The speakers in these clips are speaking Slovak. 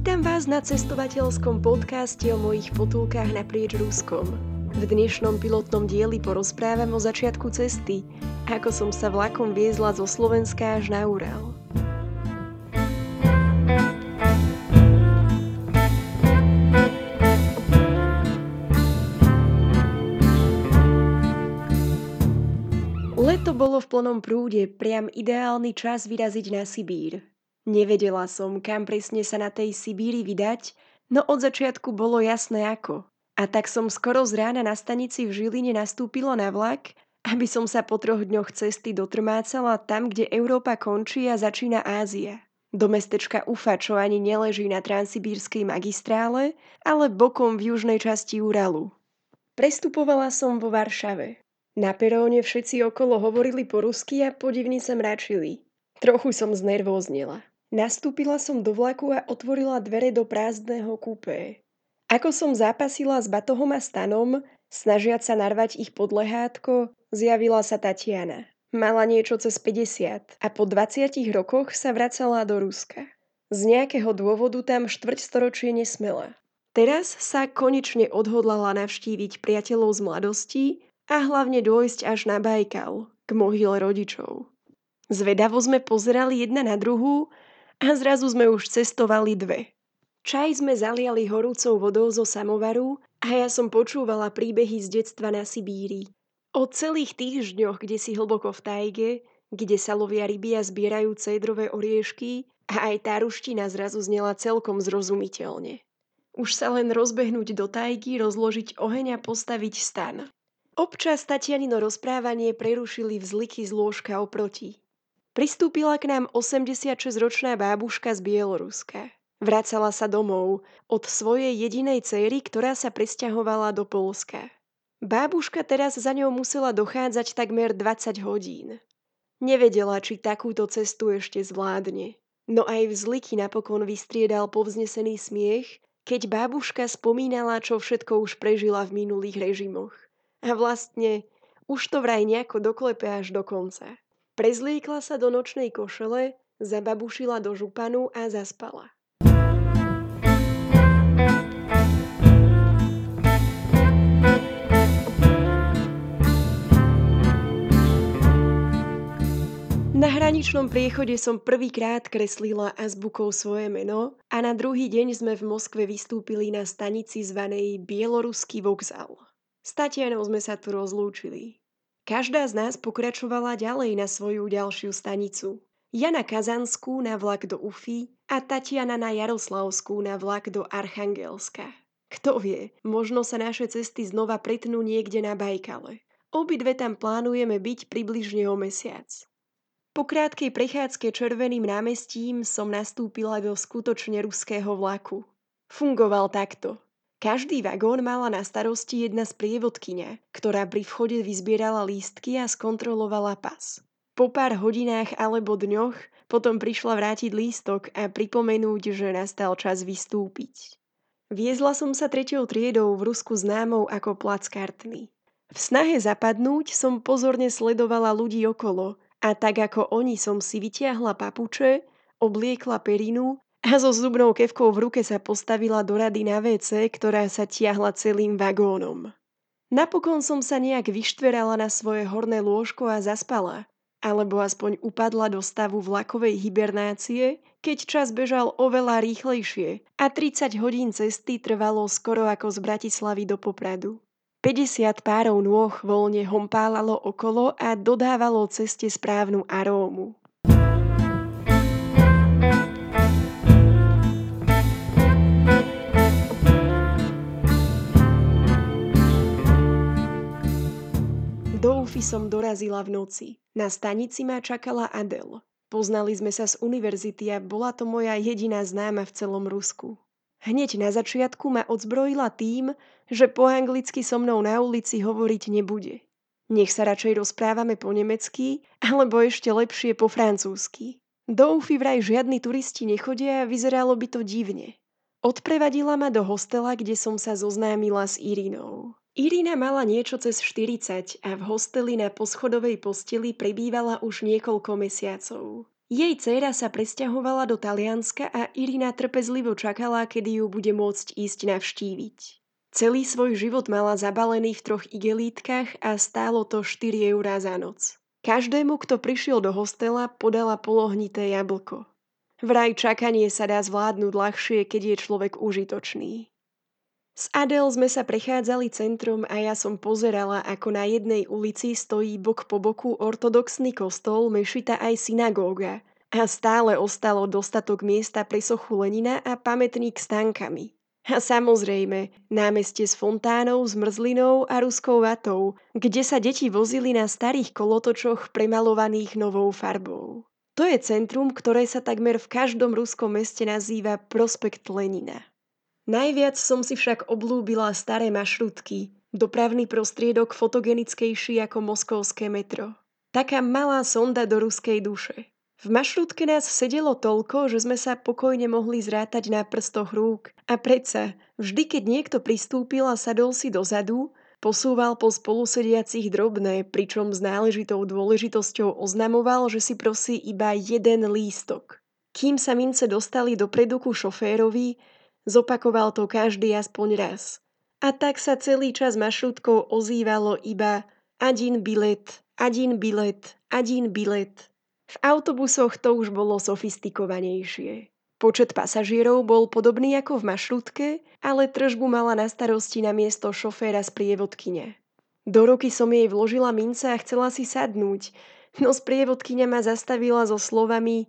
Vítam vás na cestovateľskom podcaste o mojich potulkách naprieč Ruskom. V dnešnom pilotnom dieli porozprávam o začiatku cesty, ako som sa vlakom viezla zo Slovenska až na Ural. Leto bolo v plnom prúde, priam ideálny čas vyraziť na Sibír. Nevedela som, kam presne sa na tej Sibíri vydať, no od začiatku bolo jasné ako. A tak som skoro z rána na stanici v Žiline nastúpila na vlak, aby som sa po troch dňoch cesty dotrmácala tam, kde Európa končí a začína Ázia. Do mestečka Ufa, čo ani neleží na transsibírskej magistrále, ale bokom v južnej časti Uralu. Prestupovala som vo Varšave. Na peróne všetci okolo hovorili po rusky a podivne sa mračili. Trochu som znervóznila. Nastúpila som do vlaku a otvorila dvere do prázdneho kúpe. Ako som zápasila s batohom a stanom, snažiať sa narvať ich pod lehátko, zjavila sa Tatiana. Mala niečo cez 50 a po 20 rokoch sa vracala do Ruska. Z nejakého dôvodu tam štvrťstoročie nesmela. Teraz sa konečne odhodlala navštíviť priateľov z mladosti a hlavne dôjsť až na Bajkal, k mohyle rodičov. Zvedavo sme pozerali jedna na druhú a zrazu sme už cestovali dve. Čaj sme zaliali horúcou vodou zo samovaru a ja som počúvala príbehy z detstva na Sibíri. O celých týždňoch, kde si hlboko v tajge, kde sa lovia ryby a zbierajú cédrové oriešky a aj tá ruština zrazu znela celkom zrozumiteľne. Už sa len rozbehnúť do tajgy, rozložiť oheň a postaviť stan. Občas Tatianino rozprávanie prerušili vzliky z lôžka oproti. Pristúpila k nám 86-ročná bábuška z Bieloruska. Vracala sa domov od svojej jedinej céry, ktorá sa presťahovala do Polska. Bábuška teraz za ňou musela dochádzať takmer 20 hodín. Nevedela, či takúto cestu ešte zvládne. No aj vzliky napokon vystriedal povznesený smiech, keď bábuška spomínala, čo všetko už prežila v minulých režimoch. A vlastne už to vraj nejako doklepe až do konca. Prezliekla sa do nočnej košele, zababušila do županu a zaspala. Na hraničnom priechode som prvýkrát kreslila azbukou svoje meno a na druhý deň sme v Moskve vystúpili na stanici zvanej Bieloruský vokzal. S Tatianou sme sa tu rozlúčili. Každá z nás pokračovala ďalej na svoju ďalšiu stanicu. Ja na Kazanskú na vlak do Ufy a Tatiana na Jaroslavskú na vlak do Archangelska. Kto vie, možno sa naše cesty znova pretnú niekde na Bajkale. Obidve tam plánujeme byť približne o mesiac. Po krátkej prechádzke červeným námestím som nastúpila do skutočne ruského vlaku. Fungoval takto. Každý vagón mala na starosti jedna sprievodkyňa, ktorá pri vchode vyzbierala lístky a skontrolovala pas. Po pár hodinách alebo dňoch potom prišla vrátiť lístok a pripomenúť, že nastal čas vystúpiť. Viezla som sa tretiou triedou v Rusku známou ako plac kartný. V snahe zapadnúť som pozorne sledovala ľudí okolo a tak ako oni som si vytiahla papuče, obliekla perinu a so zubnou kevkou v ruke sa postavila do rady na WC, ktorá sa tiahla celým vagónom. Napokon som sa nejak vyštverala na svoje horné lôžko a zaspala, alebo aspoň upadla do stavu vlakovej hibernácie, keď čas bežal oveľa rýchlejšie a 30 hodín cesty trvalo skoro ako z Bratislavy do Popradu. 50 párov nôh voľne hompálalo okolo a dodávalo ceste správnu arómu. Som dorazila v noci. Na stanici ma čakala Adel. Poznali sme sa z univerzity a bola to moja jediná známa v celom Rusku. Hneď na začiatku ma odzbrojila tým, že po anglicky so mnou na ulici hovoriť nebude. Nech sa radšej rozprávame po nemecky, alebo ešte lepšie po francúzsky. Do Ufy vraj žiadni turisti nechodia a vyzeralo by to divne. Odprevadila ma do hostela, kde som sa zoznámila s Irinou. Irina mala niečo cez 40 a v hosteli na poschodovej posteli prebývala už niekoľko mesiacov. Jej dcéra sa presťahovala do Talianska a Irina trpezlivo čakala, kedy ju bude môcť ísť navštíviť. Celý svoj život mala zabalený v troch igelítkach a stálo to 4 eurá za noc. Každému, kto prišiel do hostela, podala polohnité jablko. Vraj čakanie sa dá zvládnuť ľahšie, keď je človek užitočný. S Adel sme sa prechádzali centrom a ja som pozerala, ako na jednej ulici stojí bok po boku ortodoxný kostol, mešita aj synagóga a stále ostalo dostatok miesta pre sochu Lenina a pamätník s tankami. A samozrejme, námestie s fontánou, zmrzlinou a ruskou vatou, kde sa deti vozili na starých kolotočoch premalovaných novou farbou. To je centrum, ktoré sa takmer v každom ruskom meste nazýva Prospekt Lenina. Najviac som si však oblúbila staré mašrutky, dopravný prostriedok fotogenickejší ako moskovské metro. Taká malá sonda do ruskej duše. V mašrutke nás sedelo toľko, že sme sa pokojne mohli zrátať na prstoch rúk. A predsa, vždy keď niekto pristúpil a sadol si dozadu, posúval po spolusediacich drobné, pričom s náležitou dôležitosťou oznamoval, že si prosí iba jeden lístok. Kým sa mince dostali dopredu ku šoférovi, zopakoval to každý aspoň raz. A tak sa celý čas mašrutkou ozývalo iba adin bilet, adin bilet, adin bilet. V autobusoch to už bolo sofistikovanejšie. Počet pasažierov bol podobný ako v mašrutke, ale tržbu mala na starosti na miesto šoféra z prievodkyne. Do ruky som jej vložila mince a chcela si sadnúť, no sprievodkyňa ma zastavila so slovami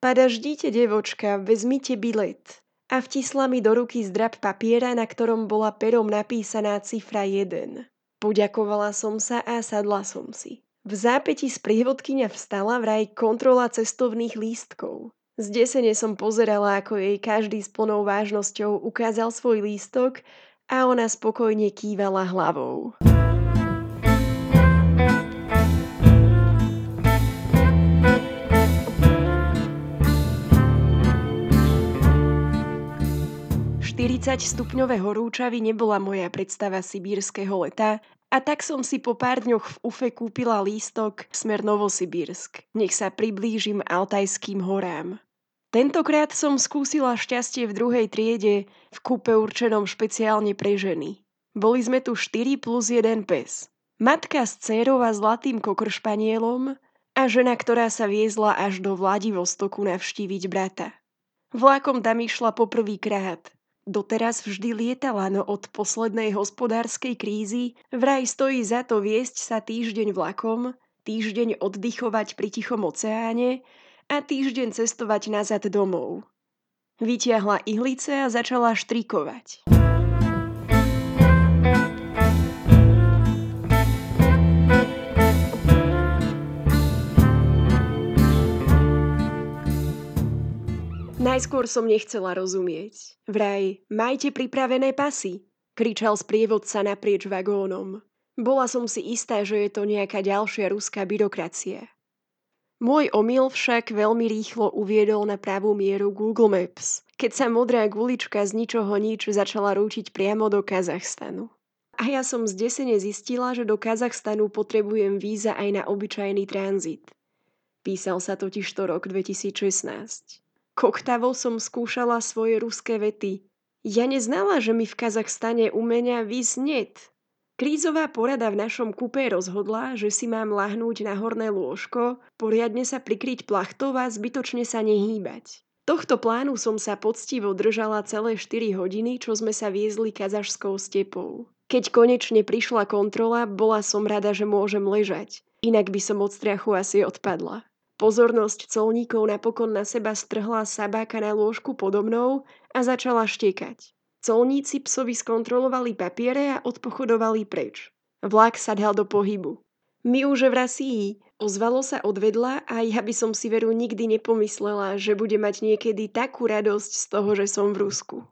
Padaždíte, devočka, vezmite bilet. A vtisla mi do ruky zdrab papiera, na ktorom bola perom napísaná cifra 1. Poďakovala som sa a sadla som si. V zápäti sprievodkyňa vstala vraj kontrola cestovných lístkov. Zdesene som pozerala, ako jej každý s plnou vážnosťou ukázal svoj lístok a ona spokojne kývala hlavou. 40 stupňové horúčavy nebola moja predstava sibírskeho leta a tak som si po pár dňoch v Ufe kúpila lístok smer Novosibírsk. Nech sa priblížim Altajským horám. Tentokrát som skúsila šťastie v druhej triede v kúpe určenom špeciálne pre ženy. Boli sme tu 4 plus 1 pes. Matka s dcérou a zlatým kokršpanielom a žena, ktorá sa viezla až do Vladivostoku navštíviť brata. Vlákom tam išla poprvýkrát. Doteraz vždy lietala, no od poslednej hospodárskej krízy vraj stojí za to viesť sa týždeň vlakom, týždeň oddychovať pri tichom oceáne a týždeň cestovať nazad domov. Vytiahla ihlice a začala štrikovať. Najskôr som nechcela rozumieť. Vraj, majte pripravené pasy, kričal sprievodca naprieč vagónom. Bola som si istá, že je to nejaká ďalšia ruská byrokracia. Môj omyl však veľmi rýchlo uviedol na pravú mieru Google Maps, keď sa modrá gulička z ničoho nič začala rúčiť priamo do Kazachstanu. A ja som zdesene zistila, že do Kazachstanu potrebujem víza aj na obyčajný tranzit. Písal sa totiž to rok 2016. Koktavo som skúšala svoje ruské vety. Ja neznala, že mi v Kazachstane umenia vyznieť. Krízová porada v našom kupe rozhodla, že si mám lahnúť na horné lôžko, poriadne sa prikryť plachtou a zbytočne sa nehýbať. Tohto plánu som sa poctivo držala celé 4 hodiny, čo sme sa viezli kazašskou stepou. Keď konečne prišla kontrola, bola som rada, že môžem ležať. Inak by som od strachu asi odpadla. Pozornosť colníkov napokon na seba strhla sabáka na lôžku podo mnou a začala štekať. Colníci psovi skontrolovali papiere a odpochodovali preč. Vlak sa dal do pohybu. My už v Rasii. Ozvalo sa odvedla a ja by som si veru nikdy nepomyslela, že bude mať niekedy takú radosť z toho, že som v Rusku.